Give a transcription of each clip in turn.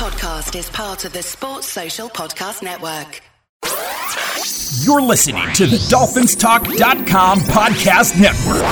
podcast is part of the Sports Social Podcast Network. You're listening to the DolphinsTalk.com podcast network.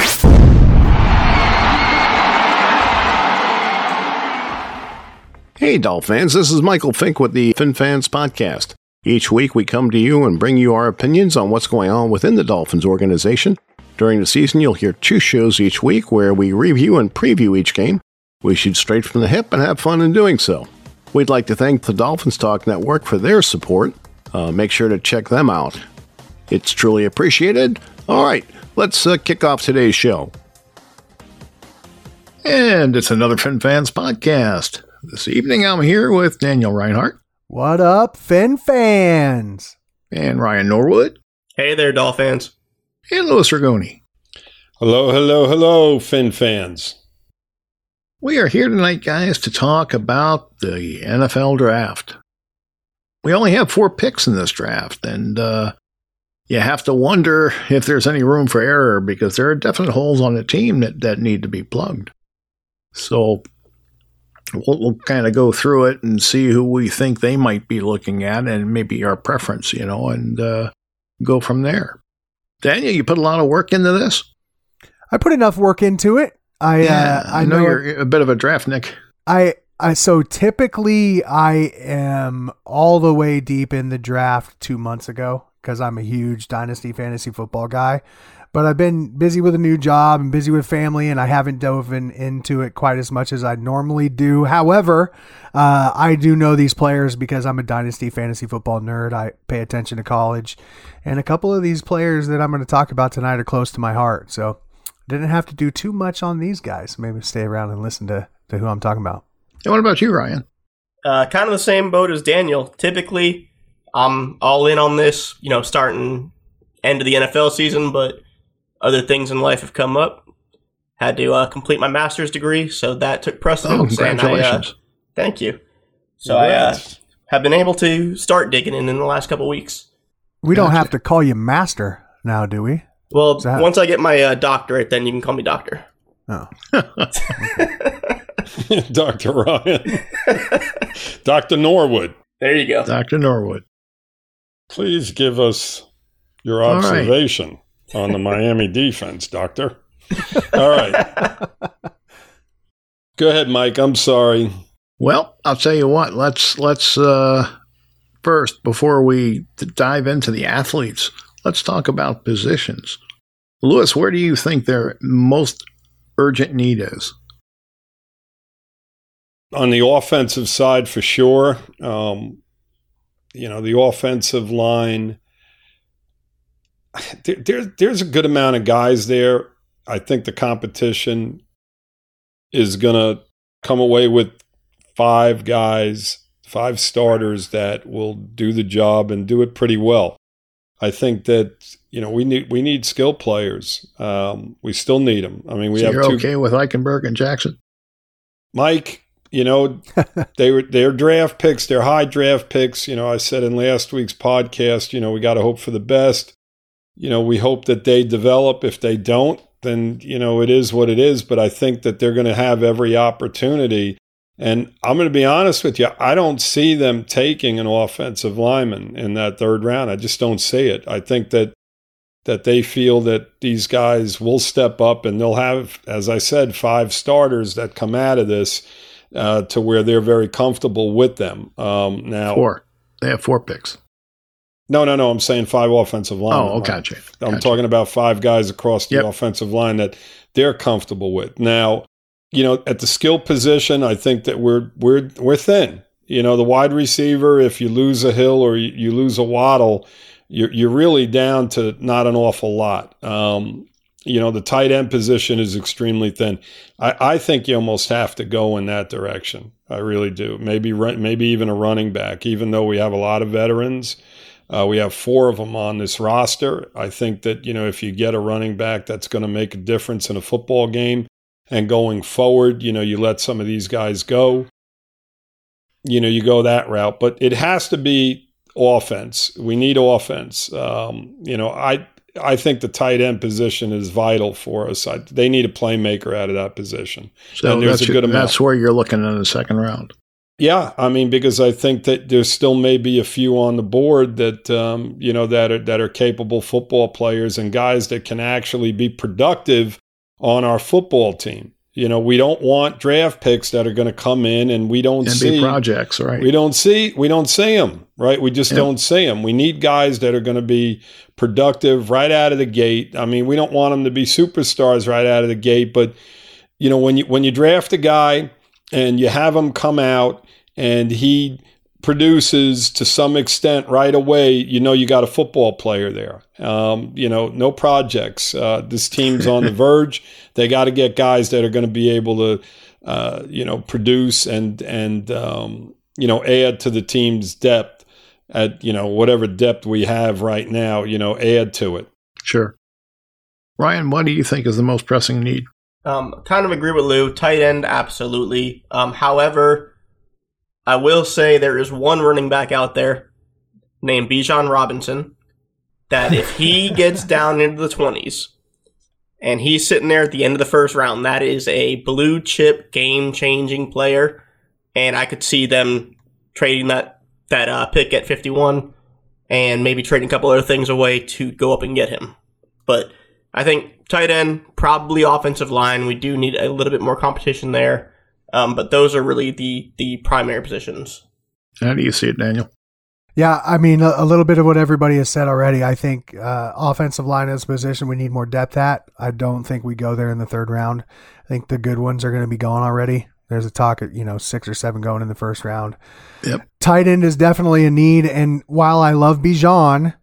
Hey, Dolphins, this is Michael Fink with the FinFans Podcast. Each week we come to you and bring you our opinions on what's going on within the Dolphins organization. During the season, you'll hear two shows each week where we review and preview each game. We shoot straight from the hip and have fun in doing so. We'd like to thank the Dolphins Talk Network for their support. Uh, make sure to check them out. It's truly appreciated. All right, let's uh, kick off today's show. And it's another Fin Fans podcast. This evening I'm here with Daniel Rinehard. What up, Fin fans? And Ryan Norwood. Hey there, Dolphins. And Louis Ragone. Hello, hello, hello, Fin fans. We are here tonight, guys, to talk about the NFL draft. We only have four picks in this draft, and uh, you have to wonder if there's any room for error because there are definite holes on the team that, that need to be plugged. So we'll, we'll kind of go through it and see who we think they might be looking at and maybe our preference, you know, and uh, go from there. Daniel, you put a lot of work into this. I put enough work into it. I Yeah, uh, I know, you're a bit of a draftnik. I I so typically I am all the way deep in the draft two months ago because I'm a huge dynasty fantasy football guy. But I've been busy with a new job and busy with family, and I haven't dove in, into it quite as much as I normally do. However, uh, I do know these players because I'm a dynasty fantasy football nerd. I pay attention to college, and a couple of these players that I'm going to talk about tonight are close to my heart. So didn't have to do too much on these guys. Maybe stay around and listen to, to who I'm talking about. And what about you, Ryan? Uh, kind of the same boat as Daniel. Typically, I'm all in on this, you know, starting end of the NFL season, but other things in life have come up. Had to uh, complete my master's degree, so that took Oh, precedence. and I, uh, congratulations. thank you. So I uh, have been able to start digging in in the last couple weeks. We don't have to call you master now, do we? Well, that- once I get my uh, doctorate, then you can call me doctor. Oh, Dr. Ryan. Dr. Norwood, There you go. Dr. Norwood. please give us your All right. observation on the Miami defense, Doctor. All right. Go ahead, Mike. I'm sorry. Well, I'll tell you what. Let's let's uh, first before we dive into the athletes, let's talk about positions. Louis, where do you think their most urgent need is? On the offensive side, for sure. Um, you know, the offensive line, there, there, there's a good amount of guys there. I think the competition is going to come away with five guys, five starters that will do the job and do it pretty well. I think that you know we need we need skill players. Um, we still need them. I mean, we so have you're two. okay with Eichenberg and Jackson? Mike, you know, they were they're draft picks, they're high draft picks. You know, I said in last week's podcast, you know, we got to hope for the best. You know, we hope that they develop. If they don't, then you know it is what it is. But I think that they're going to have every opportunity. And I'm going to be honest with you, I don't see them taking an offensive lineman in that third round. I just don't see it. I think that that they feel that these guys will step up and they'll have, as I said, five starters that come out of this uh, to where they're very comfortable with them. Um, now, Four. They have four picks. no, no, no. I'm saying five offensive line. Oh, gotcha. I'm Gotcha. talking about five guys across the Yep. offensive line that they're comfortable with. Now, you know, at the skill position, I think that we're we're we're thin. You know, the wide receiver, if you lose a Hill or you, lose a Waddle, you're you're really down to not an awful lot. Um, you know, the tight end position is extremely thin. I, I think you almost have to go in that direction. I really do. Maybe maybe even a running back, even though we have a lot of veterans. Uh, we have four of them on this roster. I think that, you know, if you get a running back that's going to make a difference in a football game and going forward, you know, you let some of these guys go, you know, you go that route. But it has to be offense. We need offense. Um, you know, I. I think the tight end position is vital for us. I, they need a playmaker out of that position. So and there's that's, a good amount. that's where you're looking in the second round. Yeah, I mean, because I think that there still may be a few on the board that um, you know that are that are capable football players and guys that can actually be productive on our football team. You know, we don't want draft picks that are going to come in and we don't And see projects, right? we don't see we don't see them right we just Yeah. don't see them we need guys that are going to be productive right out of the gate i mean we don't want them to be superstars right out of the gate but you know when you when you draft a guy and you have him come out and he produces to some extent right away you know you got a football player there um, you know no projects uh, this team's on the verge they got to get guys that are going to be able to uh, you know produce and and um, you know add to the team's depth at you know whatever depth we have right now you know add to it Sure. Ryan, what do you think is the most pressing need? Um, kind of agree with Lou. Tight end, absolutely. Um, however, I will say there is one running back out there named Bijan Robinson that if he gets down into the 20s and he's sitting there at the end of the first round, that is a blue chip game changing player. And I could see them trading that, that uh, pick at 51 and maybe trading a couple other things away to go up and get him. But I think tight end, probably offensive line. We do need a little bit more competition there. Um, but those are really the the primary positions. How do you see it, Daniel? Yeah, I mean, a, a little bit of what everybody has said already. I think uh, offensive line is a position we need more depth at. I don't think we go there in the third round. I think the good ones are going to be gone already. There's a talk of, you know, six or seven going in the first round. Yep. Tight end is definitely a need. And while I love Bijan,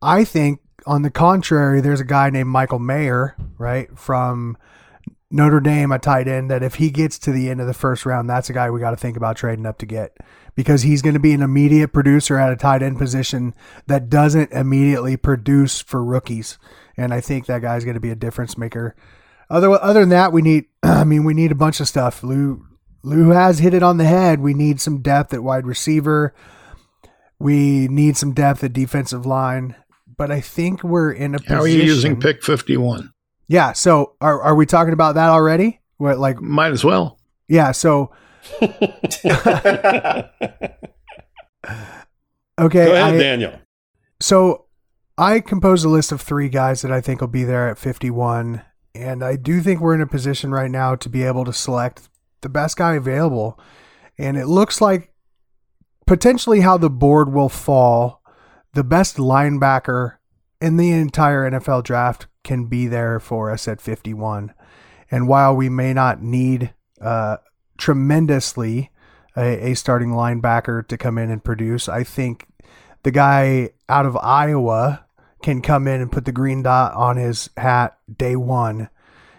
I think on the contrary, there's a guy named Michael Mayer, right, from Notre Dame, a tight end, that if he gets to the end of the first round, that's a guy we got to think about trading up to get because he's going to be an immediate producer at a tight end position that doesn't immediately produce for rookies. And I think that guy's going to be a difference maker. Other other than that, we need I mean we need a bunch of stuff. Lou Lou has hit it on the head. We need some depth at wide receiver. We need some depth at defensive line. But I think we're in a position. How are you using pick 51? Yeah. So are are we talking about that already? What like Might as well. yeah. So okay. go ahead I- daniel So I composed a list of three guys that I think will be there at 51. And I do think we're in a position right now to be able to select the best guy available. And it looks like potentially how the board will fall. The best linebacker in the entire NFL draft can be there for us at 51. And while we may not need uh, tremendously a, a starting linebacker to come in and produce, I think the guy out of Iowa can come in and put the green dot on his hat day one.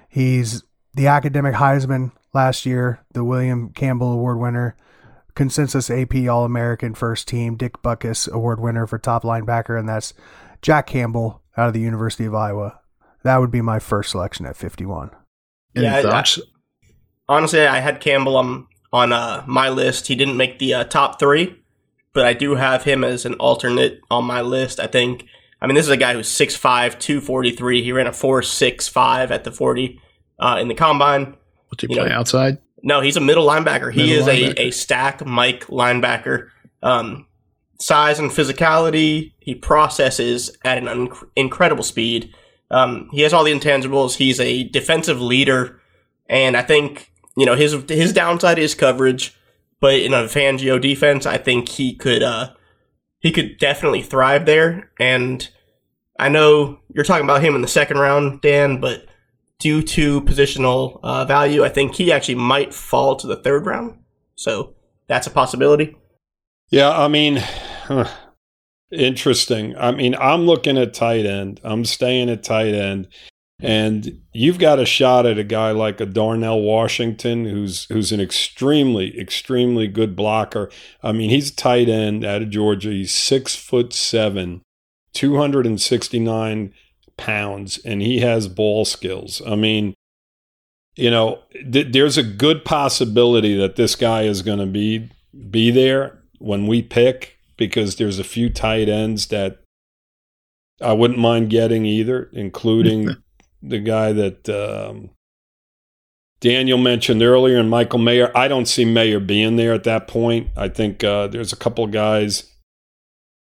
He's the academic Heisman last year, the William Campbell Award winner, consensus AP All American first team, Dick Butkus Award winner for top linebacker, and that's Jack Campbell out of the University of Iowa. That would be my first selection at 51. Any Yeah, I- thoughts? Honestly, I had Campbell on on uh, my list. He didn't make the uh, top three, but I do have him as an alternate on my list. I think. I mean, this is a guy who's 6'5", 243. He ran a four six five at the forty uh, in the combine. What's he you play know- outside? No, he's a middle linebacker. He is linebacker. a, a stack Mike linebacker. Um, size and physicality, he processes at an un- incredible speed. Um, he has all the intangibles. He's a defensive leader, and I think you know his his downside is coverage. But in a Fangio defense, I think he could uh, he could definitely thrive there. And I know you're talking about him in the second round, Dan, but due to positional uh, value, I think he actually might fall to the third round. So that's a possibility. Yeah, I mean, huh, interesting. I mean, I'm looking at tight end. I'm staying at tight end, and you've got a shot at a guy like a Darnell Washington, who's who's an extremely, extremely good blocker. I mean, he's a tight end out of Georgia. He's six foot seven, two hundred and sixty nine pounds, and he has ball skills. I mean. You know, th- there's a good possibility that this guy is going to be be there when we pick because there's a few tight ends that I wouldn't mind getting either, including the guy that um, Daniel mentioned earlier and Michael Mayer. I don't see Mayer being there at that point. I think uh, there's a couple guys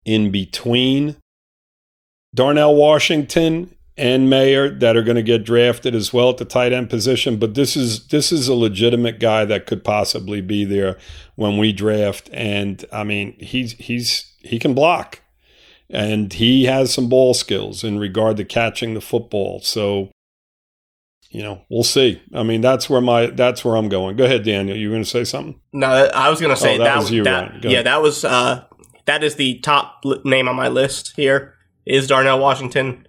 in between Darnell Washington and Mayer that are going to get drafted as well at the tight end position. But this is this is a legitimate guy that could possibly be there when we draft. And I mean, he's he's he can block, and he has some ball skills in regard to catching the football. So. You know, we'll see. I mean, that's where my that's where I'm going. Go ahead, Daniel. You were going to say something? No, I was going to say Oh, that that, was you, that- Ryan. Yeah, ahead. that was uh, that is the top name on my list. Here is Darnell Washington.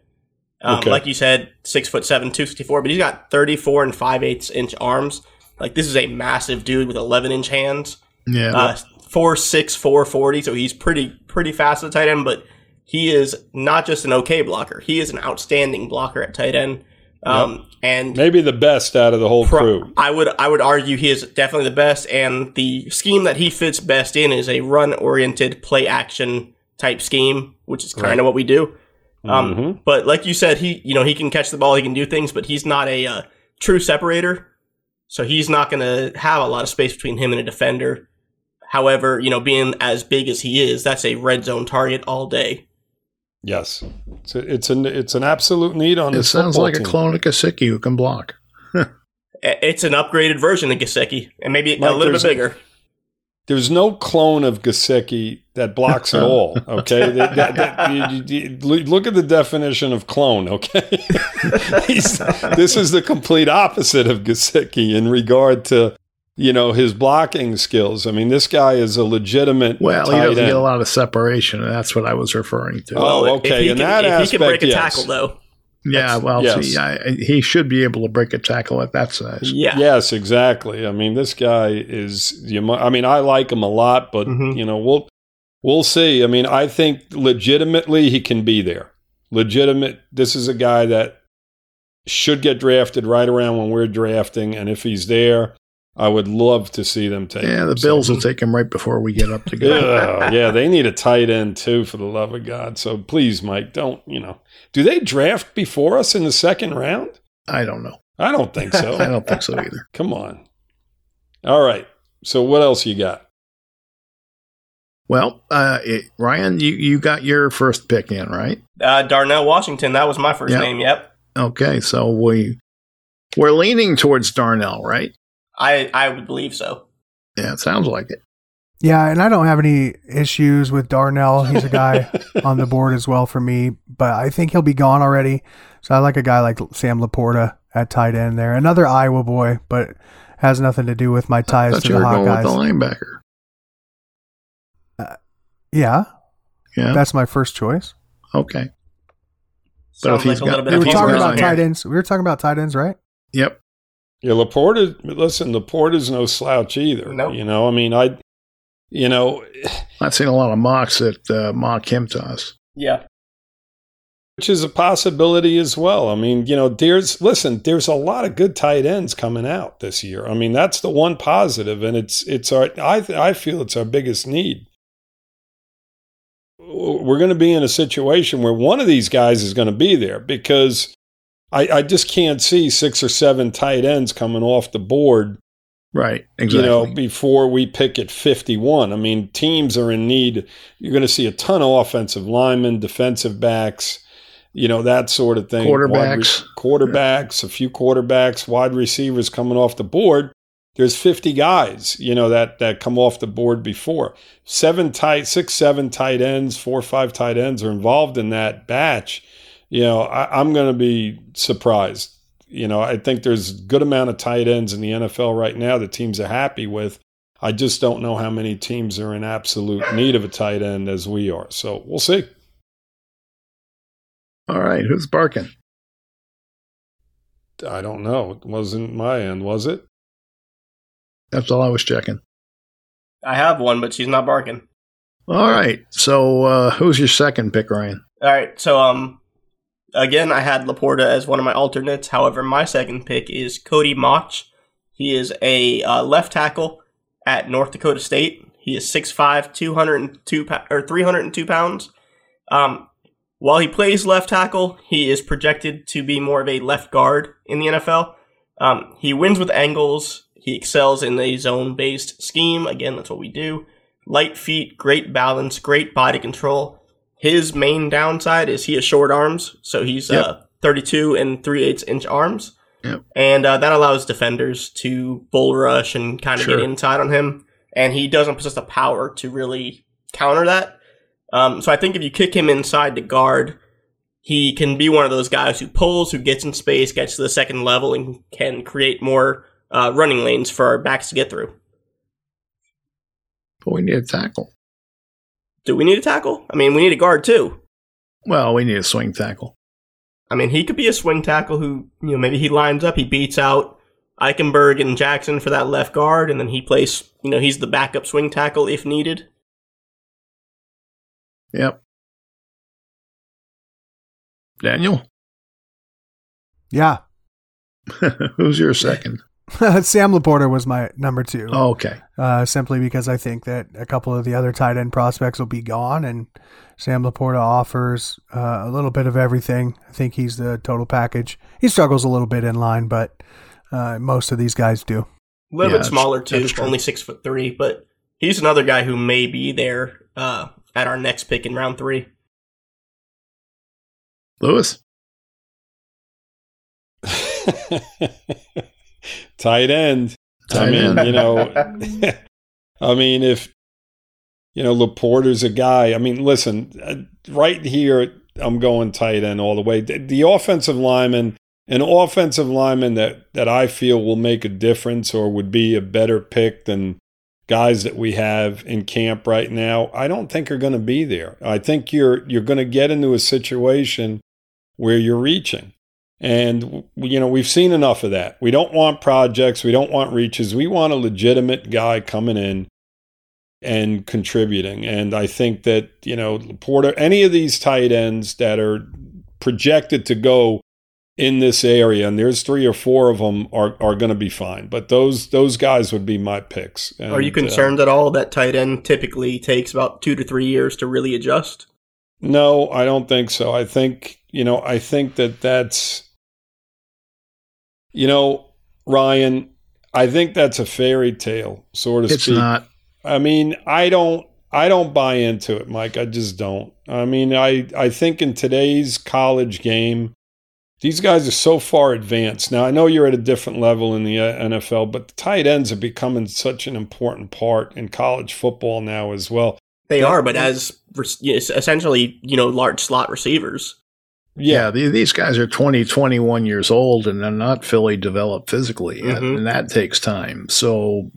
Um, Okay. Like you said, six foot seven, two sixty four, but he's got thirty four and five eighths inch arms. Like this is a massive dude with eleven inch hands. Yeah. Uh, four six four forty, so he's pretty pretty fast at tight end. But he is not just an okay blocker; he is an outstanding blocker at tight end. Um, And Maybe the best out of the whole Pro- crew. I would I would argue he is definitely the best, and the scheme that he fits best in is a run oriented play action type scheme, which is kind of what we do. Um, Mhm. But like you said, he you know he can catch the ball, he can do things, but he's not a uh, true separator, so he's not going to have a lot of space between him and a defender. However, you know, being as big as he is, that's a red zone target all day. Yes, it's a, it's an it's an absolute need on the case. it sounds football like a clone of Gesicki who can block. It's an upgraded version of Gesicki, and maybe Mike, a little bit there's- bigger. There's no clone of Gesicki that blocks at all. Okay, That- that- that- you- you- you- look at the definition of clone. Okay, this is the complete opposite of Gesicki in regard to you know his blocking skills. I mean, this guy is a legitimate. Well, he tight doesn't end. get a lot of separation, and that's what I was referring to. Oh, Well, okay, he, in can, that if he can break a yes. tackle, though, yeah, well, yes. see, I, he should be able to break a tackle at that size. yeah. Yes, exactly. I mean, this guy is. You, mu- I mean, I like him a lot, but Mhm. you know, we'll we'll see. I mean, I think legitimately he can be there. Legitimate. This is a guy that should get drafted right around when we're drafting, and if he's there, I would love to see them take. Yeah, him. the So- Bills will take him right before we get up to go. Ugh, yeah, they need a tight end too, for the love of God. So please, Mike, don't. You know, do they draft before us in the second round? I don't know. I don't think so. I don't think so either. Come on. All right. So what else you got? Well, uh, it, Ryan, you, you got your first pick in, right? Uh, Darnell Washington, that was my first Yeah. name. Yep. Okay, so we we're leaning towards Darnell, right? I, I would believe so. Yeah, it sounds like it. Yeah, and I don't have any issues with Darnell. He's a guy on the board as well for me, but I think he'll be gone already. So I like a guy like Sam Laporta at tight end there. Another Iowa boy, but has nothing to do with my ties thought to you the were going with the linebacker. Yeah, Yeah. that's my first choice. okay. Sounds if he's like got- little bit We of were talking about tight ends. We were talking about tight ends, right? Yep. Yeah, Laporta. Listen, Laporta is no slouch either. Nope. You know, I mean, I, you know, I've seen a lot of mocks that uh, mock him to us. Yeah. which is a possibility as well. I mean, you know, there's listen, there's a lot of good tight ends coming out this year. I mean, that's the one positive, and it's it's our I I feel it's our biggest need. We're going to be in a situation where one of these guys is going to be there because I, I just can't see six or seven tight ends coming off the board Right. Exactly. You know, before we pick at 51. I mean, teams are in need. You're going to see a ton of offensive linemen, defensive backs, you know, that sort of thing. Wide re- Quarterbacks. quarterbacks, a few quarterbacks, wide receivers coming off the board. There's 50 guys, you know, that that come off the board before. Seven tight, six, seven tight ends, four five tight ends are involved in that batch. You know, I, I'm going to be surprised you know, I think there's a good amount of tight ends in the NFL right now that teams are happy with. I just don't know how many teams are in absolute need of a tight end as we are. So we'll see. All right. Who's barking? I don't know. It wasn't my end, was it? That's all I was checking. I have one, but she's not barking. All right. So uh, who's your second pick, Ryan? All right. So, um, again, I had Laporta as one of my alternates. However, my second pick is Cody Mauch. He is a uh, left tackle at North Dakota State. He is 6'5", 202 pa- or 302 pounds. Um, while he plays left tackle, he is projected to be more of a left guard in the NFL. Um, he wins with angles. He excels in a zone based scheme. Again, that's what we do. Light feet, great balance, great body control. His main downside is he has short arms, so he's Yep. uh, 32 and 3 8 inch arms. Yep. And uh, that allows defenders to bull rush and kind of Sure. get inside on him. And he doesn't possess the power to really counter that. Um, so I think if you kick him inside to guard, he can be one of those guys who pulls, who gets in space, gets to the second level, and can create more uh, running lanes for our backs to get through. But we need a tackle. Do we need a tackle? I mean, we need a guard too. Well, we need a swing tackle. I mean, he could be a swing tackle who, you know, maybe he lines up, he beats out Eichenberg and Jackson for that left guard, and then he plays, you know, he's the backup swing tackle if needed. Yep. Daniel, Yeah. who's your second? Sam Laporta was my number two. Oh, okay. uh, simply because I think that a couple of the other tight end prospects will be gone, and Sam Laporta offers uh, a little bit of everything. I think he's the total package. He struggles a little bit in line, but uh, most of these guys do. A little Yeah, bit smaller too, only six foot three, but he's another guy who may be there uh, at our next pick in round three. Louis? Tight end. I Tight mean, end. you know, I mean, if you know Laporta's a guy. I mean, listen, uh, right here, I'm going tight end all the way. The, the offensive lineman, an offensive lineman that that I feel will make a difference or would be a better pick than guys that we have in camp right now. I don't think are going to be there. I think you're you're going to get into a situation where you're reaching. And you know we've seen enough of that. We don't want projects. We don't want reaches. We want a legitimate guy coming in and contributing. And I think that you know Porter, any of these tight ends that are projected to go in this area, and there's three or four of them are are going to be fine. But those those guys would be my picks. Are you And, uh, concerned at all that tight end typically takes about two to three years to really adjust? No, I don't think so. I think, you know, I think that that's, you know, Ryan, I think that's a fairy tale, sort of. It's speak. not. I mean, I don't, I don't buy into it, Mike. I just don't. I mean, I, I think in today's college game, these guys are so far advanced. Now, I know you're at a different level in the uh, NFL, but the tight ends are becoming such an important part in college football now as well. They are, but as essentially, you know, large slot receivers. Yeah, the, these guys are 20, 21 years old and they're not fully developed physically yet, Mhm. and that takes time. So,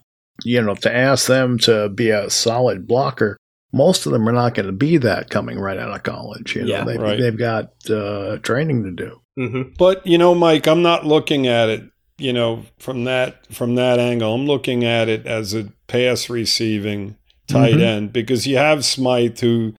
you know, to ask them to be a solid blocker, most of them are not going to be that coming right out of college. You know, Yeah, they've, right. they've got uh, training to do. hmm But you know, Mike, I'm not looking at it, you know, from that from that angle. I'm looking at it as a pass receiving tight Mhm. end because you have Smythe who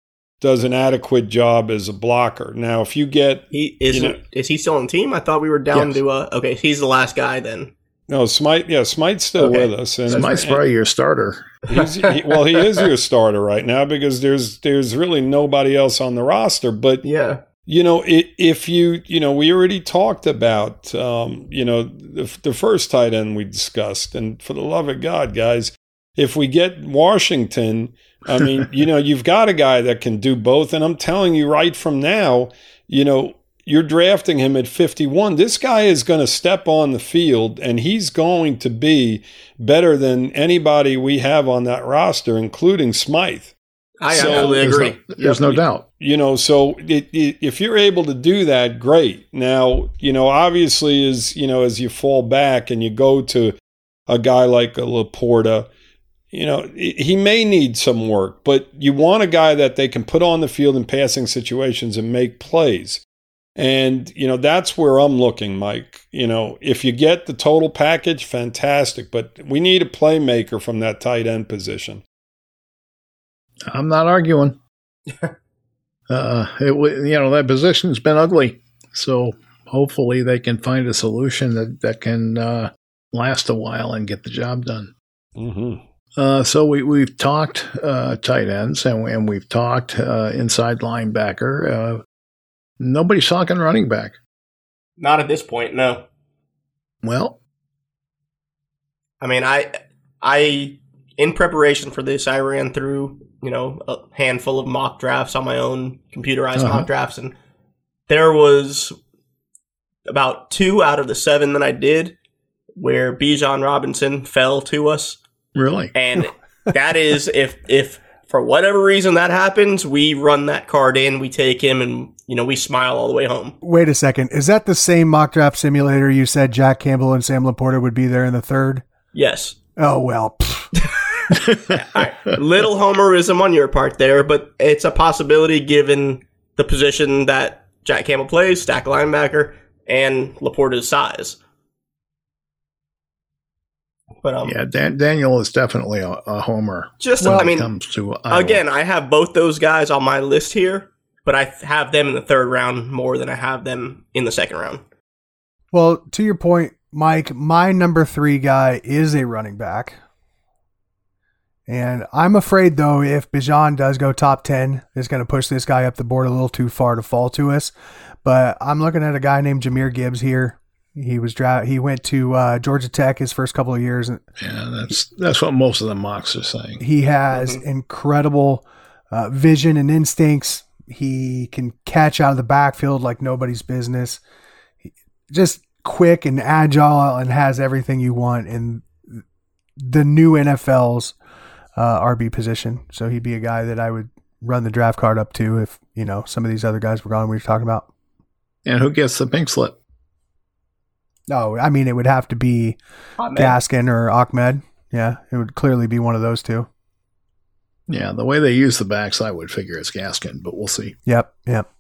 does an adequate job as a blocker. Now, if you get He is. You know- is he still on the team? I thought we were down Yes. to. Uh, okay, he's the last guy then. no Smythe. yeah, Smythe's still Okay. with us, and That's my probably your starter. He's, he, well, he is your starter right now because there's there's really nobody else on the roster. But Yeah. you know, i if you you know, we already talked about um, you know the, the first tight end we discussed, and for the love of God, guys, if we get Washington, I mean, you know, you've got a guy that can do both, and I'm telling you right from now, you know. You're drafting him at 51. This guy is going to step on the field and he's going to be better than anybody we have on that roster, including Smythe. I So- absolutely There's agree. no, there's no doubt. You know, so it, it, if you're able to do that, great. Now, you know, obviously, as you know, as you fall back and you go to a guy like a Laporta, you know, he he may need some work, but you want a guy that they can put on the field in passing situations and make plays. And, you know, that's where I'm looking, Mike. You know, if you get the total package, fantastic, but we need a playmaker from that tight end position. I'm not arguing. uh, it you know that position's been ugly, so hopefully they can find a solution that that can uh, last a while and get the job done. hmm Uh, so we we've talked uh, tight ends and, and we've talked uh, inside linebacker. Uh, nobody's talking running back. Not at this point, no. Well, I mean, I I in preparation for this, I ran through you know a handful of mock drafts on my own computerized Uh-huh. mock drafts, and there was about two out of the seven that I did where Bijan Robinson fell to us, Really? and that is if if for whatever reason that happens, we run that card in, we take him, and you know we smile all the way home. Wait a second. Is that the same mock draft simulator you said Jack Campbell and Sam Laporta would be there in the third? Yes. Oh well. pfft. little homerism on your part there, but it's a possibility given the position that Jack Campbell plays, stack linebacker, and Laporta's size. But um, Yeah, Dan- Daniel is definitely a, a homer. just Well- I when it mean, comes to Iowa. again, I have both those guys on my list here, but I have them in the third round more than I have them in the second round. Well, to your point, Mike, my number three guy is a running back. And I'm afraid, though, if Bijan does go top 10, it's going to push this guy up the board a little too far to fall to us. But I'm looking at a guy named Jahmyr Gibbs here. He was dra- He went to uh, Georgia Tech his first couple of years. And yeah, that's that's what most of the mocks are saying. he has incredible uh, vision and instincts. He can catch out of the backfield like nobody's business. He- Just quick and agile and has everything you want in the new NFL's uh, RB position. So he'd be a guy that I would run the draft card up to if, you know, some of these other guys were gone we were talking about. And who gets the pink slip? No, I mean, it would have to be Gaskin or Ahmed. Yeah, it would clearly be one of those two. Yeah, the way they use the backs, I would figure it's Gaskin, but we'll see. Yep, yep.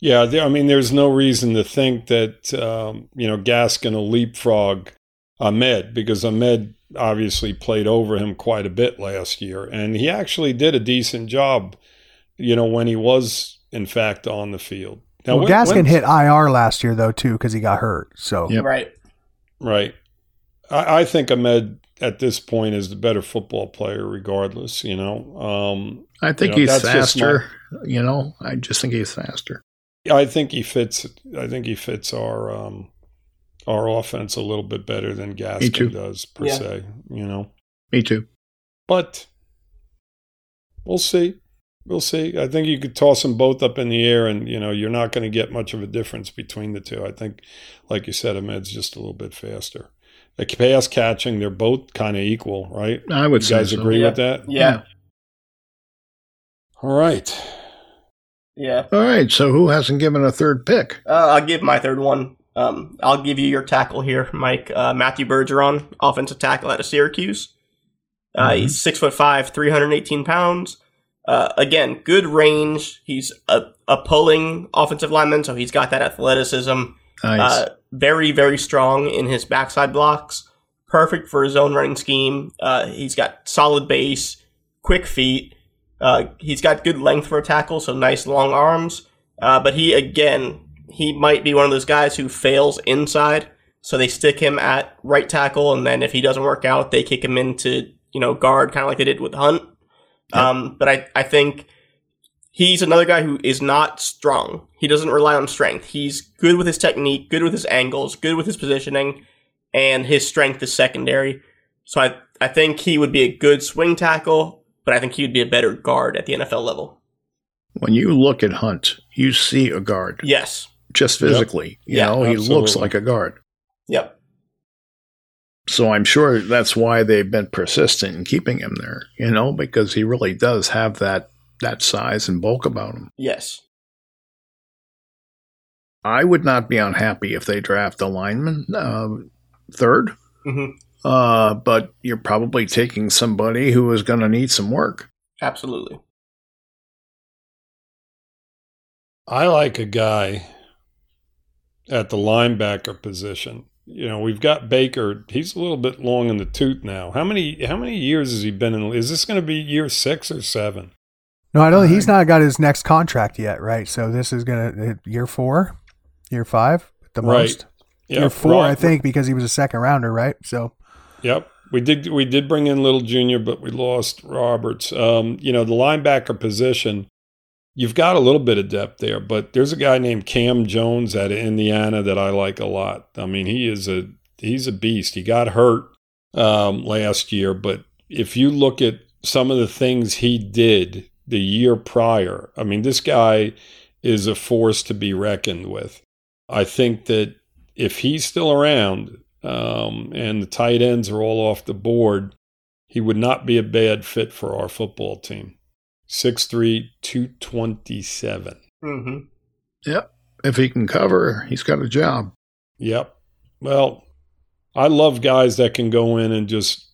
Yeah, there, I mean, there's no reason to think that um, you know Gaskin will leapfrog Ahmed because Ahmed obviously played over him quite a bit last year, and he actually did a decent job. You know, when he was in fact on the field. Now, well, when- Gaskin when- hit IR last year though too because he got hurt. So Yep. Right. right. I, I think Ahmed at this point is the better football player, regardless. You know, um, I think You know, he's that's just faster. You know, I just think he's faster. I think he fits. I think he fits our um, our offense a little bit better than too. Gaskin does per Yeah. se. You know, Me too. but we'll see. We'll see. I think you could toss them both up in the air, and you know you're not going to get much of a difference between the two. I think, like you said, Ahmed's just a little bit faster. The pass catching, they're both kind of equal, right? I would You say guys so. agree Yeah. with that? Yeah. All right. Yeah. All right. So who hasn't given a third pick? Uh, I'll give my third one. Um, I'll give you your tackle here, Mike. Uh, Matthew Bergeron, offensive tackle out of Syracuse. Uh, He's six foot five, three hundred eighteen pounds. Uh, again, good range. He's a, a pulling offensive lineman, so he's got that athleticism. Nice. Uh, very, very strong in his backside blocks. Perfect for his own running scheme. Uh, he's got solid base, quick feet. Uh, he's got good length for a tackle, so nice long arms. Uh, but he, again, he might be one of those guys who fails inside. So they stick him at right tackle, and then if he doesn't work out, they kick him into, you know, guard, kind of like they did with Hunt. Um, but I, I think he's another guy who is not strong. He doesn't rely on strength. He's good with his technique, good with his angles, good with his positioning, and his strength is secondary. So I, I think he would be a good swing tackle, but I think he would be a better guard at the NFL level. when you look at Hunt, you see a guard Yes. just physically. You Yeah, know, he looks like a guard. Yep. So I'm sure that's why they've been persistent in keeping him there. You know, because he really does have that that size and bulk about him. Yes. I would not be unhappy if they draft a lineman uh, third. hmm Uh, but you're probably taking somebody who is going to need some work. Absolutely. I like a guy at the linebacker position. You know, we've got Baker. He's a little bit long in the tooth now. How many how many years has he been in? Is this going to be year six or seven? No, I don't. He's not got his next contract yet, right? So this is gonna uh, year four, year five the Right. most. Yeah, year four, I think, because he was a second rounder, right? So Yep. We did we did bring in Little Junior, but we lost Roberts. Um, you know, the linebacker position, you've got a little bit of depth there, but there's a guy named Cam Jones out of Indiana that I like a lot. I mean, he is a he's a beast. He got hurt um, last year. But if you look at some of the things he did the year prior, I mean, this guy is a force to be reckoned with. I think that if he's still around um, and the tight ends are all off the board, he would not be a bad fit for our football team. 6'3, 227. Mm-hmm. Yep. If he can cover, he's got a job. Yep. Well, I love guys that can go in and just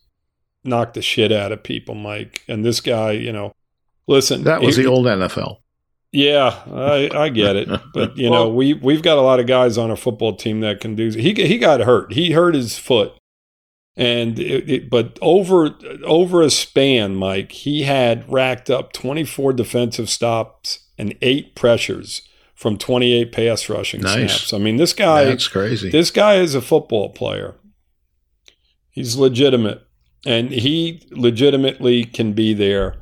knock the shit out of people, Mike. And this guy, you know, listen. That was he- the old NFL. Yeah, I, I get it, but you know we we've got a lot of guys on our football team that can do. He he got hurt. He hurt his foot, and it, it, but over over a span, Mike, he had racked up twenty four defensive stops and eight pressures from twenty eight pass rushing Nice. snaps. I mean, this guy That's crazy. this guy is a football player. He's legitimate, and he legitimately can be there.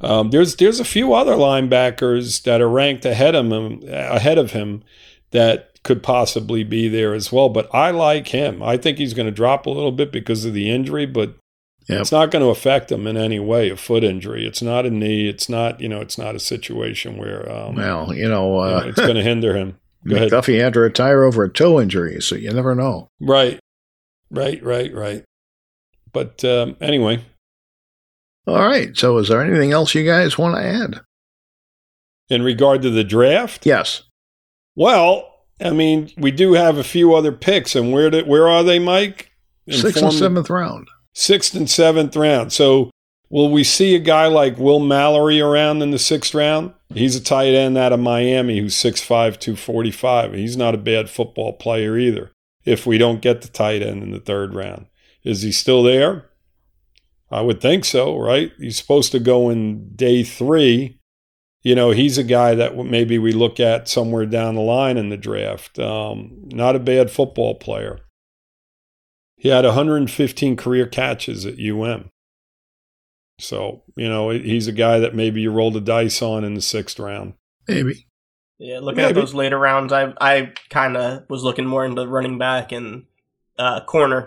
Um, there's there's a few other linebackers that are ranked ahead of him ahead of him that could possibly be there as well. But I like him. I think he's going to drop a little bit because of the injury, but Yep. it's not going to affect him in any way. A foot injury. It's not a knee. It's not you know. It's not a situation where um, well, you know, you know, uh, it's going to hinder him. Go ahead. McDuffie had to retire over a toe injury, so you never know. Right, right, right, right. But um, anyway, All right. So, is there anything else you guys want to add? in regard to the draft, Yes. well, I mean, we do have a few other picks, and where did, where are they, Mike? Sixth and seventh round. sixth and seventh round. So, will we see a guy like Will Mallory around in the sixth round? He's a tight end out of Miami who's 6'5", 245. He's not a bad football player either. If we don't get the tight end in the third round, is he still there? I would think so, right? He's supposed to go in day three. You know, he's a guy that maybe we look at somewhere down the line in the draft. Um, not a bad football player. He had 115 career catches at UM. So, you know, he's a guy that maybe you roll the dice on in the sixth round. Maybe. Yeah, looking at those later rounds, I I kind of was looking more into running back and uh, corner.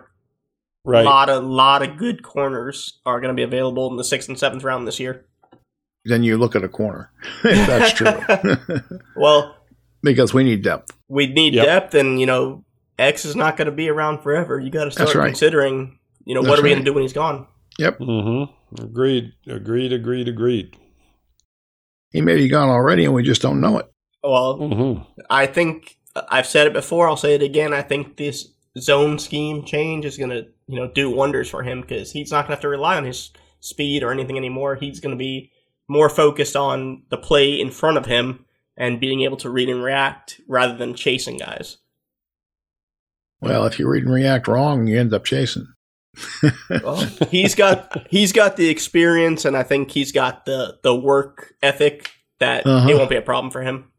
A Right. lot of lot of good corners are going to be available in the sixth and seventh round this year. Then you look at a corner. if that's true. Well, because we need depth. we need Yep. depth, and you know, X is not going to be around forever. You got to start right. considering, you know, what That's are we going to do when he's gone? Yep. Mm-hmm. Agreed. Agreed. Agreed. Agreed. He may be gone already and we just don't know it. Well, Mm-hmm. I think I've said it before. I'll say it again. I think this zone scheme change is going to, you know, do wonders for him because he's not going to have to rely on his speed or anything anymore. He's going to be more focused on the play in front of him and being able to read and react rather than chasing guys. Well, if you read and react wrong, you end up chasing. Well, he's got he's got the experience, and I think he's got the the work ethic that Uh-huh. it won't be a problem for him.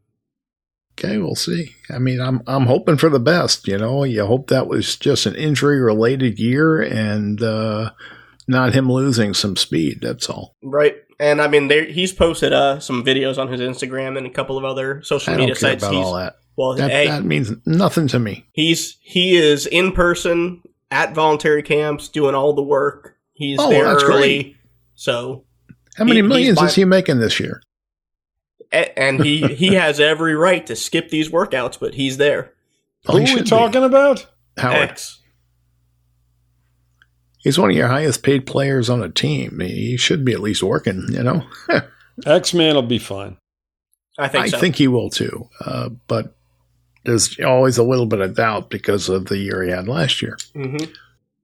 Okay, we'll see. I mean, I'm I'm hoping for the best. You know, you hope that was just an injury related year and uh, not him losing some speed. That's all. Right. And I mean, there, he's posted uh, some videos on his Instagram and a couple of other social I media don't care sites. about He's, all that. Well, That hey, that means nothing to me. he's he is in person at voluntary camps doing all the work. He's Oh, there that's early, great. so How many He- millions by- is he making this year? and he he has every right to skip these workouts, but he's there. Oh, Who are we should be. talking about? Howard. X. He's one of your highest paid players on a team. He should be at least working. You know. X Man will be fine. I think I so. think he will too. Uh, but there's always a little bit of doubt because of the year he had last year. hmm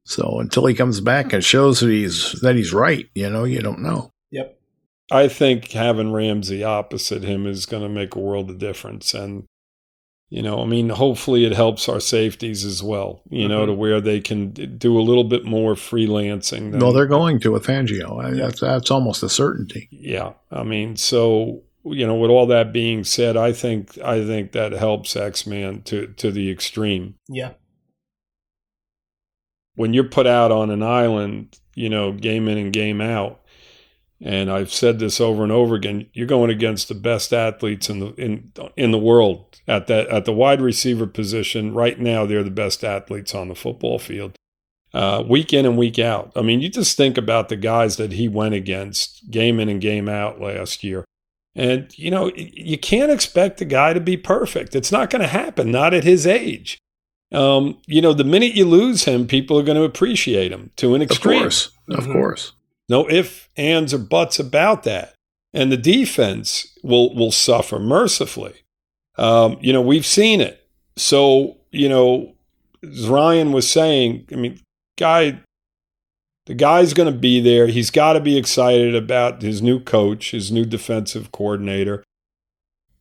So until he comes back and shows that he's that he's right, you know, you don't know. Yep. I think having Ramsey opposite him is going to make a world of difference. And, you know, I mean, hopefully it helps our safeties as well, you know, Mhm. to where they can do a little bit more freelancing. Than, No, they're going to with Fangio. I, that's that's almost a certainty. yeah. I mean, so, you know, with all that being said, I think, I think that helps X Man to, to the extreme. Yeah. when you're put out on an island, you know, game in and game out, and I've said this over and over again, you're going against the best athletes in the in in the world at that at the wide receiver position. Right now, they're the best athletes on the football field. uh, week in and week out. I mean, you just think about the guys that he went against game in and game out last year. And, you know, you can't expect the guy to be perfect. It's not going to happen, not at his age. Um, you know, the minute you lose him, people are going to appreciate him to an extreme. Of course. Of Mhm. course. No ifs, ands, or buts about that. And the defense will will suffer mercifully. Um, you know, we've seen it. So, you know, as Ryan was saying, I mean, guy, the guy's going to be there. He's got to be excited about his new coach, his new defensive coordinator,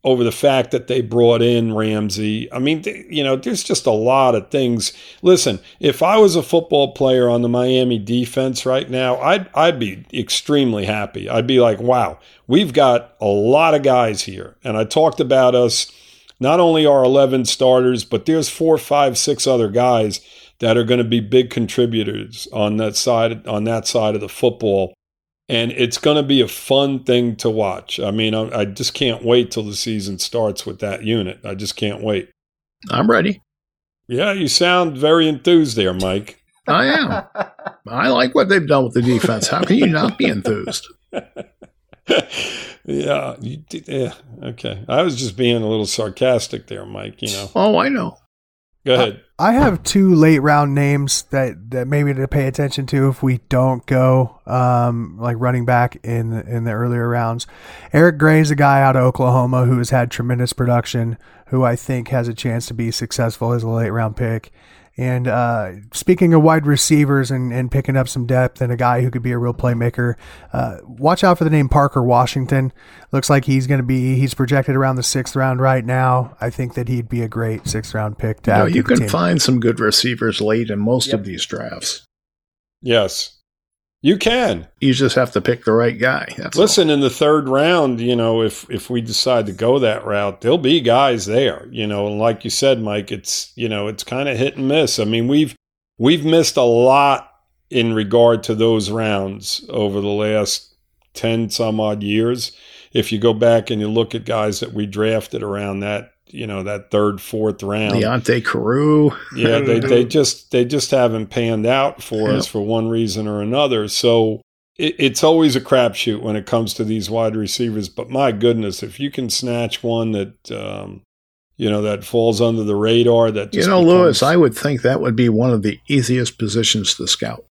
over the fact that they brought in Ramsey. I mean, you know, there's just a lot of things. Listen, if I was a football player on the Miami defense right now, I'd I'd be extremely happy. I'd be like, wow, we've got a lot of guys here. And I talked about us not only our 11 starters, but there's four, five, six other guys that are going to be big contributors on that side on that side of the football. And it's going to be a fun thing to watch. I mean, I, I just can't wait till the season starts with that unit. I just can't wait. I'm ready. Yeah, you sound very enthused there, Mike. I am. I like what they've done with the defense. How can you not be enthused? yeah, you did, yeah, okay. I was just being a little sarcastic there, Mike. You know, Oh, I know. go ahead. I have two late round names that, that maybe to pay attention to if we don't go um, like running back in the, in the earlier rounds. Eric Gray is a guy out of Oklahoma who has had tremendous production, who I think has a chance to be successful as a late round pick. And uh, speaking of wide receivers and, and picking up some depth and a guy who could be a real playmaker, uh, watch out for the name Parker Washington. Looks like he's going to be, he's projected around the sixth round right now. I think that he'd be a great sixth round pick to You, know, you can team. find some good receivers late in most Yep. of these drafts. Yes, you can. You just have to pick the right guy. That's all. Listen, in the third round, you know, if if we decide to go that route, there'll be guys there, you know, and like you said, Mike, it's you know, it's kind of hit and miss. I mean, we've we've missed a lot in regard to those rounds over the last ten some odd years. If you go back and you look at guys that we drafted around that, you know, that third, fourth round, Leonte Carroo. yeah, they, they just they just haven't panned out for Yeah. us for one reason or another. So it, it's always a crapshoot when it comes to these wide receivers. But my goodness, if you can snatch one that um, you know that falls under the radar, that You know, becomes- Louis, I would think that would be one of the easiest positions to scout.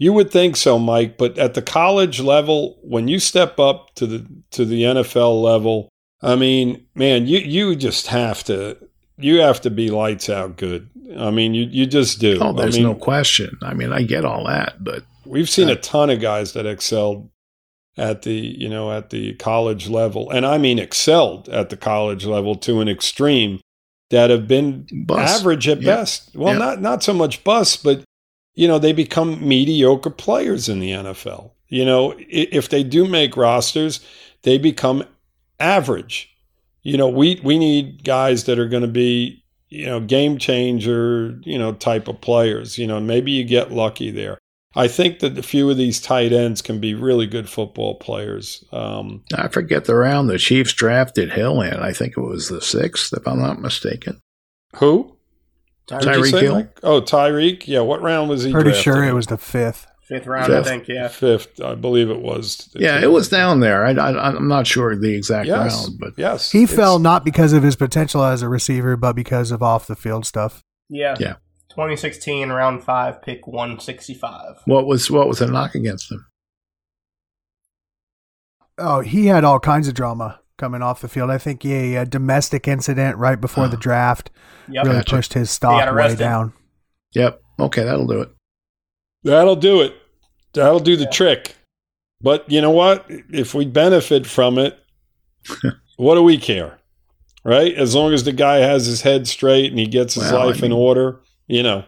You would think so, Mike, but at the college level, when you step up to the to the NFL level, I mean, man, you you just have to you have to be lights out good. I mean, you you just do. Oh, there's I mean, no question. I mean, I get all that, but We've seen a ton of guys that excelled at the, you know, at the college level. And I mean excelled at the college level to an extreme that have been bust. average at Yeah. best. Well, Yeah. not not so much bust, but you know, they become mediocre players in the NFL. You know, if they do make rosters, they become average. You know, we we need guys that are going to be, you know, game changer, you know, type of players. You know, maybe you get lucky there. I think that a few of these tight ends can be really good football players. Um, I forget the round the Chiefs drafted Hill in. I think it was the sixth, if I'm not mistaken. who? Tyreek, What'd you Tyreek say, Hill. Mike? Oh, Tyreek. Yeah. What round was he? Pretty drafted sure it was the fifth. Fifth round, Fifth. I think. Yeah. fifth. I believe it was. Yeah, it was down there. I, I, I'm not sure the exact Yes. round, but Yes. He fell not because of his potential as a receiver, but because of off the field stuff. Yeah. Yeah. 2016, round five, pick 165. what was what was the knock against him? Oh, he had all kinds of drama coming off the field. I think he, a domestic incident right before the draft Yep. really Gotcha. pushed his stock way down. Yep. Okay, that'll do it. That'll do it. That'll do the Yeah. trick. But you know what? If we benefit from it, what do we care? Right? As long as the guy has his head straight and he gets his Well, I life in order, you know.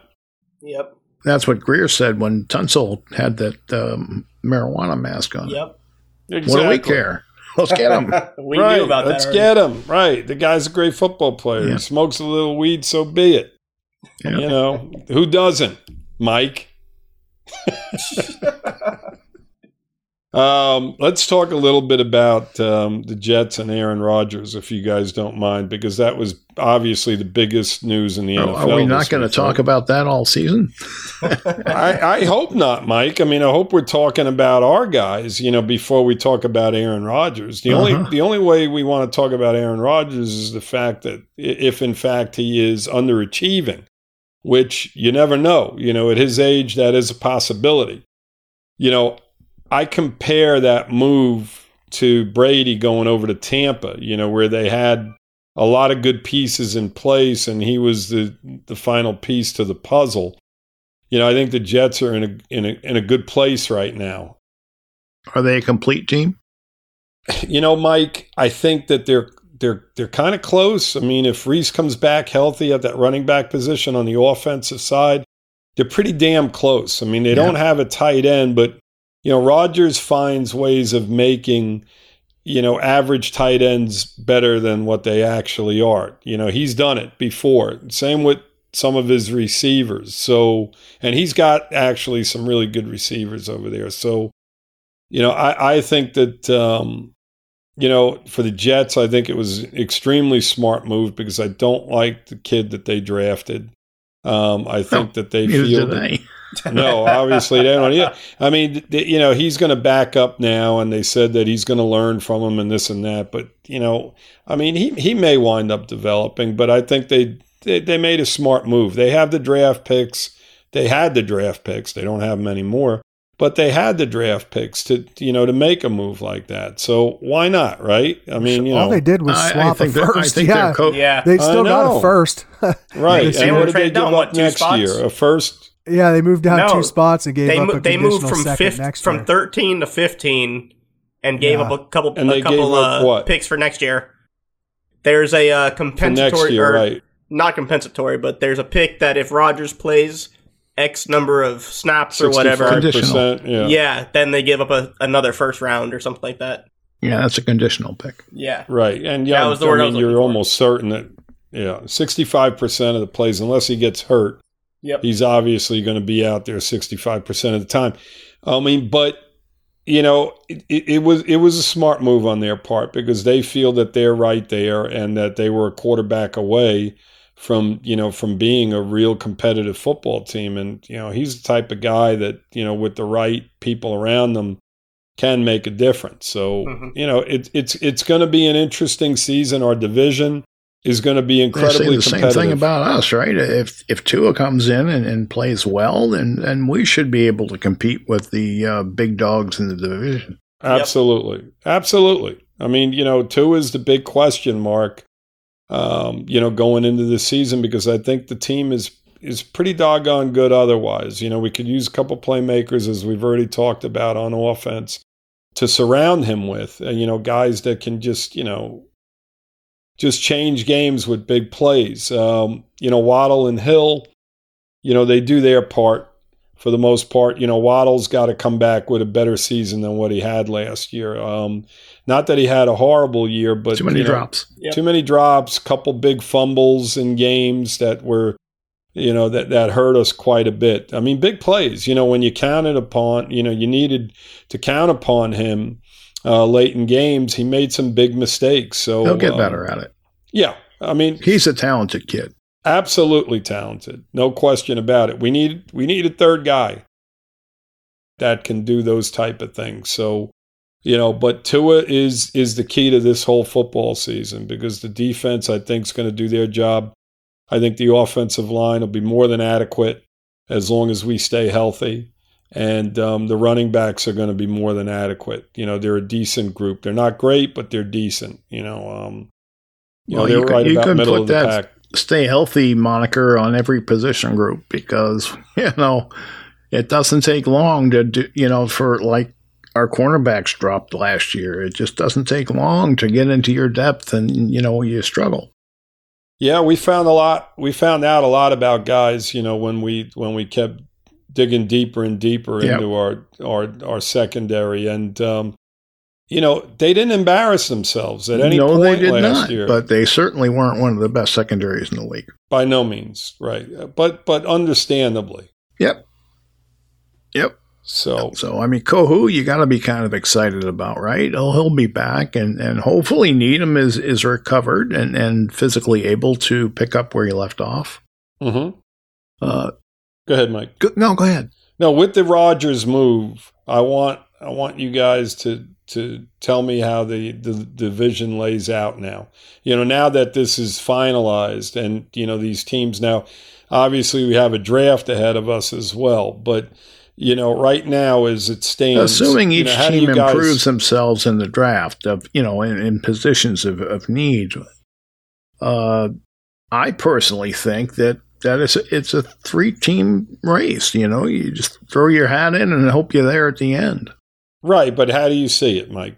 Yep. That's what Grier said when Tunsil had that um, marijuana mask on. Yep. What do we care? Let's get him. we right. knew about Let's that. get him. Right. The guy's a great football player. Yeah. He smokes a little weed, so be it. Yeah. You know, who doesn't? Mike. Um, let's talk a little bit about um, the Jets and Aaron Rodgers, if you guys don't mind, because that was obviously the biggest news in the Oh, NFL. are we not going to talk about that all season? I, I hope not, Mike. I mean, I hope we're talking about our guys, you know, before we talk about Aaron Rodgers. The Uh-huh. only the only way we want to talk about Aaron Rodgers is the fact that if in fact he is underachieving, which you never know. You know, at his age, that is a possibility. You know, I compare that move to Brady going over to Tampa, you know, where they had a lot of good pieces in place and he was the the final piece to the puzzle. You know, I think the Jets are in a in a in a good place right now. Are they a complete team? You know, Mike, I think that they're they're they're kind of close. I mean, if Breece comes back healthy at that running back position on the offensive side, they're pretty damn close. I mean, they Yeah. don't have a tight end, but you know, Rodgers finds ways of making you know average tight ends better than what they actually are. You know, he's done it before. Same with some of his receivers. So, and he's got actually some really good receivers over there. So, you know, I, I think that, um, you know, for the Jets, I think it was an extremely smart move because I don't like the kid that they drafted. Um, I think that they feel that- no, obviously they don't. Yeah, I mean, you know, he's going to back up now, and they said that he's going to learn from him and this and that. But you know, I mean, he he may wind up developing, but I think they they, they made a smart move. They have the draft picks. They had the draft picks. They don't have them anymore, but they had the draft picks to you know to make a move like that. So why not, right? I mean, you All know, they did was I, I swap think a they're, first. I think yeah, they're co- Yeah. they still got a first. right? They And what did they traded give down, up what, next spots? year? A first. yeah, they moved down No, two spots and gave they up mo- a they moved from fifth from 13 to 15 and gave Yeah. up a couple And a couple uh, what? picks for next year. There's a uh, compensatory year, or right? not compensatory, but there's a pick that if Rodgers plays X number of snaps or whatever, 65%, Yeah. yeah, then they give up a, another first round or something like that. yeah, that's a conditional pick. Yeah, Right. And yeah, That was the I word I mean, was you're for. almost certain that, yeah, 65% of the plays, unless he gets hurt, Yep. he's obviously going to be out there 65% of the time. I mean, but, you know, it, it, it was it was a smart move on their part because they feel that they're right there and that they were a quarterback away from, you know, from being a real competitive football team. And, you know, he's the type of guy that, you know, with the right people around them, can make a difference. So Mhm. you know it, it's it's going to be an interesting season. Our division is going to be They say incredibly the same competitive. thing about us, right? If if Tua comes in and, and plays well, then then we should be able to compete with the uh, big dogs in the division. absolutely, absolutely. I mean, you know, Tua is the big question mark. Um, you know, going into the season because I think the team is is pretty doggone good. Otherwise, you know, we could use a couple playmakers as we've already talked about on offense to surround him with, you know, guys that can just you know just change games with big plays. Um, you know, Waddle and Hill, you know, they do their part for the most part. You know, Waddle's got to come back with a better season than what he had last year. Um, not that he had a horrible year, but Too many you know, drops. Yep. too many drops, couple big fumbles in games that were, you know, that that hurt us quite a bit. I mean, big plays. You know, when you counted upon, you know, you needed to count upon him uh, late in games. He made some big mistakes. So He'll get um, better at it. Yeah, I mean, He's a talented kid. absolutely talented, no question about it. We need we need a third guy that can do those type of things. So, you know, but Tua is is the key to this whole football season because the defense I think is going to do their job. I think the offensive line will be more than adequate as long as we stay healthy. And um, the running backs are going to be more than adequate. You know, they're a decent group. They're not great, but they're decent. You know, um, you Well, know, they're you could- right you about could middle put of the that- pack. Stay healthy moniker on every position group because you know it doesn't take long to do. You know, for like our cornerbacks dropped last year, it just doesn't take long to get into your depth, and you know you struggle. Yeah, we found a lot. We found out a lot about guys. You know, when we when we kept digging deeper and deeper Yep. into our our our secondary, and um, you know, they didn't embarrass themselves at any no, point they did last not, year. but they certainly weren't one of the best secondaries in the league. by no means, right? But but understandably, Yep. Yep. So, so I mean, Kohou, you got to be kind of excited about, right? He'll, he'll be back, and, and hopefully Needham is is recovered and, and physically able to pick up where he left off. mm-hmm. Uh, go ahead, Mike. go, no, go ahead. No, with the Rodgers move, I want I want you guys to to tell me how the, the division lays out now. You know, now that this is finalized, and you know these teams now. Obviously, we have a draft ahead of us as well, but you know, right now as it stands, Assuming you each know, team guys- improves themselves in the draft of you know in, in positions of, of need, uh, I personally think that that it's a, it's a three team race. You know, you just throw your hat in and hope you're there at the end. Right, but how do you see it, Mike?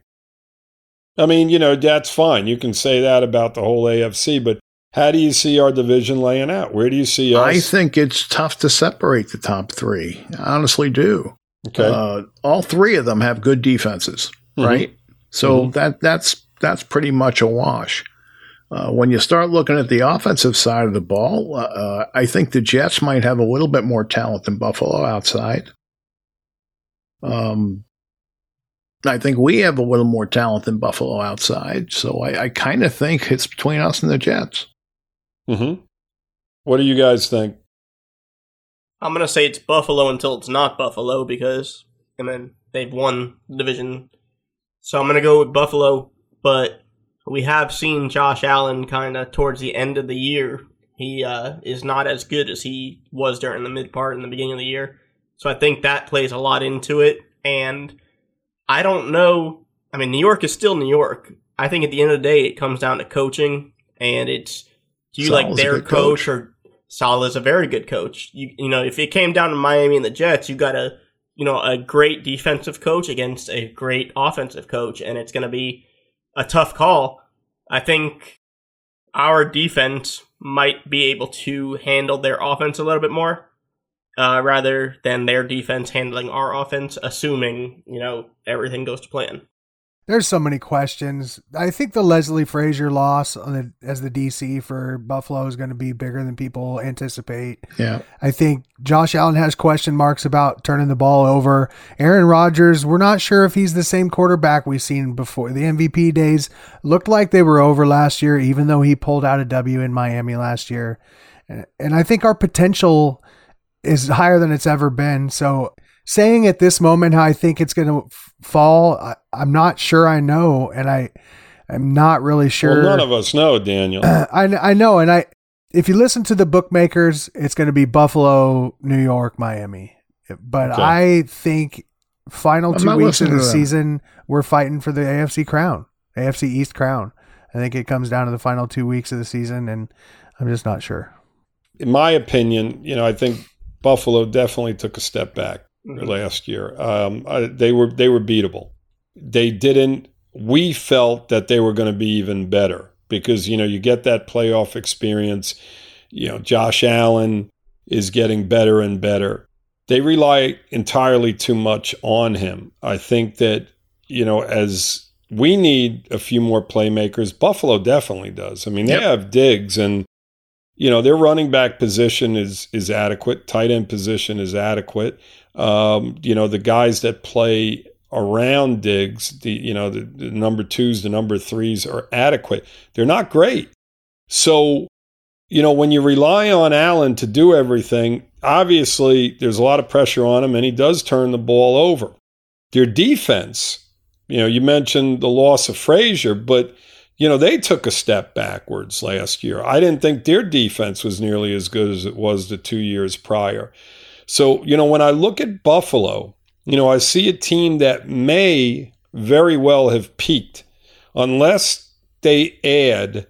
I mean, you know, that's fine. You can say that about the whole AFC, but how do you see our division laying out? Where do you see us? I think it's tough to separate the top three. I honestly do. okay. Uh, all three of them have good defenses, Mhm. right? So Mhm. that that's that's pretty much a wash. Uh, when you start looking at the offensive side of the ball, uh, I think the Jets might have a little bit more talent than Buffalo outside. Um, I think we have a little more talent than Buffalo outside. So I, I kind of think it's between us and the Jets. Hmm What do you guys think? I'm gonna say it's Buffalo until it's not Buffalo because I mean they've won the division. So I'm gonna go with Buffalo, but we have seen Josh Allen kind of towards the end of the year. He uh, is not as good as he was during the mid part in the beginning of the year. So I think that plays a lot into it. And I don't know. I mean, New York is still New York. I think at the end of the day, it comes down to coaching, and it's do you like their coach, coach. or Salah is a very good coach. You you know, if it came down to Miami and the Jets, you got a you know a great defensive coach against a great offensive coach, and it's going to be a tough call. I think our defense might be able to handle their offense a little bit more, uh, rather than their defense handling our offense, assuming you know everything goes to plan. There's so many questions. I think the Leslie Frazier loss on the, as the DC for Buffalo is going to be bigger than people anticipate. Yeah. I think Josh Allen has question marks about turning the ball over. Aaron Rodgers, we're not sure if he's the same quarterback we've seen before. The MVP days looked like they were over last year, even though he pulled out a W in Miami last year. And- And I think our potential is higher than it's ever been. So saying at this moment how I think it's going to fall, I, I'm not sure I know. And I, I'm not really sure. Well, none of us know, Daniel. I, I know, and I if you listen to the bookmakers, it's going to be Buffalo, New York, Miami. But Okay. I think final I'm two weeks of the season, we're fighting for the AFC crown, AFC East crown. I think it comes down to the final two weeks of the season, and I'm just not sure. In my opinion, you know, I think Buffalo definitely took a step back Mhm. last year. Um, I, they were they were beatable. They didn't. We felt that they were going to be even better because you know you get that playoff experience. You know, Josh Allen is getting better and better. They rely entirely too much on him. I think that you know as we need a few more playmakers. Buffalo definitely does. I mean, they Yep. have Diggs and you know their running back position is is adequate tight end position is adequate um, you know the guys that play around Diggs the you know the, the number twos the number threes are adequate they're not great so you know when you rely on Allen to do everything obviously there's a lot of pressure on him and he does turn the ball over their defense you know you mentioned the loss of Frazier but you know, they took a step backwards last year. I didn't think their defense was nearly as good as it was the two years prior. So, you know, when I look at Buffalo, you know, I see a team that may very well have peaked unless they add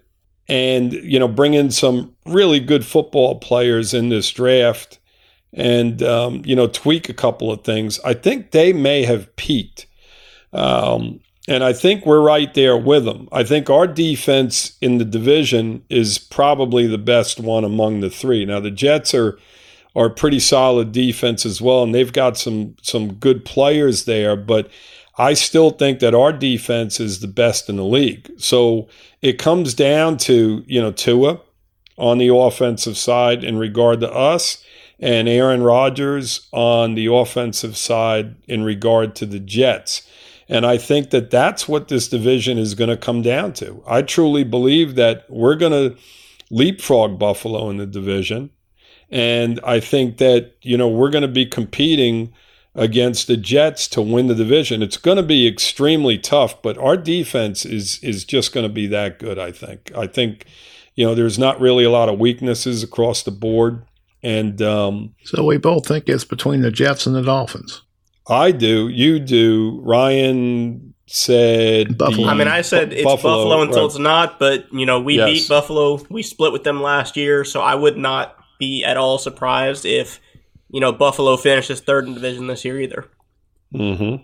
and, you know, bring in some really good football players in this draft and, um, you know, tweak a couple of things. I think they may have peaked. Um, and I think we're right there with them. I think our defense in the division is probably the best one among the three. Now the Jets are are pretty solid defense as well, and they've got some some good players there. But I still think that our defense is the best in the league. So it comes down to you know Tua on the offensive side in regard to us, and Aaron Rodgers on the offensive side in regard to the Jets. And I think that that's what this division is going to come down to. I truly believe that we're going to leapfrog Buffalo in the division. And I think that, you know, we're going to be competing against the Jets to win the division. It's going to be extremely tough, but our defense is is just going to be that good, I think. I think you know, there's not really a lot of weaknesses across the board. And um, so we both think it's between the Jets and the Dolphins. I do. You do. Ryan said Buffalo. I mean, I said it's Buffalo, Buffalo until right. it's not, but you know, we yes. beat Buffalo. We split with them last year, so I would not be at all surprised if you know Buffalo finishes third in division this year either. Mm-hmm.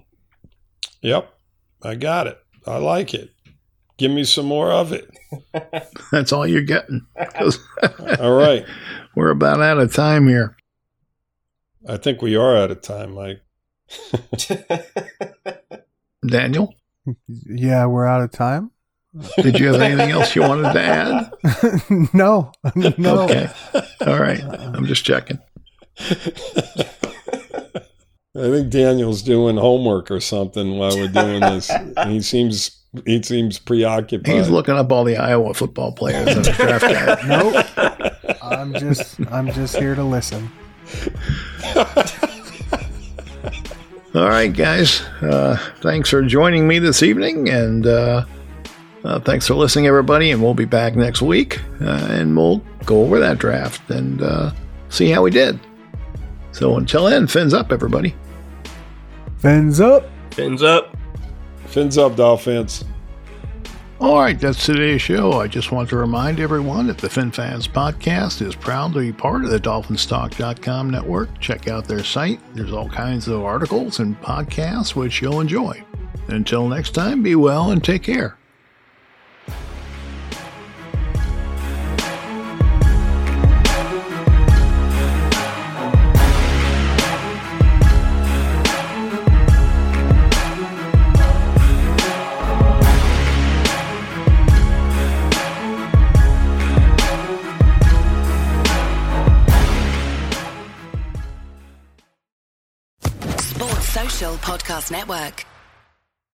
Yep. I got it. I like it. Give me some more of it. That's all you're getting. all right. We're about out of time here. I think we are out of time, Mike. Daniel? Yeah, we're out of time. Did you have anything else you wanted to add? no. No. Okay. All right. I'm just checking. I think Daniel's doing homework or something while we're doing this. he seems he seems preoccupied. He's looking up all the Iowa football players in the draft card. Nope. I'm just I'm just here to listen. all right, guys. Uh, thanks for joining me this evening, and uh, uh, thanks for listening, everybody. And we'll be back next week, uh, and we'll go over that draft and uh, see how we did. So until then, fins up, everybody. Fins up. Fins up. Fins up, Dolphins. All right, that's today's show. I just want to remind everyone that the FinFans podcast is proud to be part of the DolphinsTalk.com network. Check out their site. There's all kinds of articles and podcasts which you'll enjoy. Until next time, be well and take care. Podcast Network.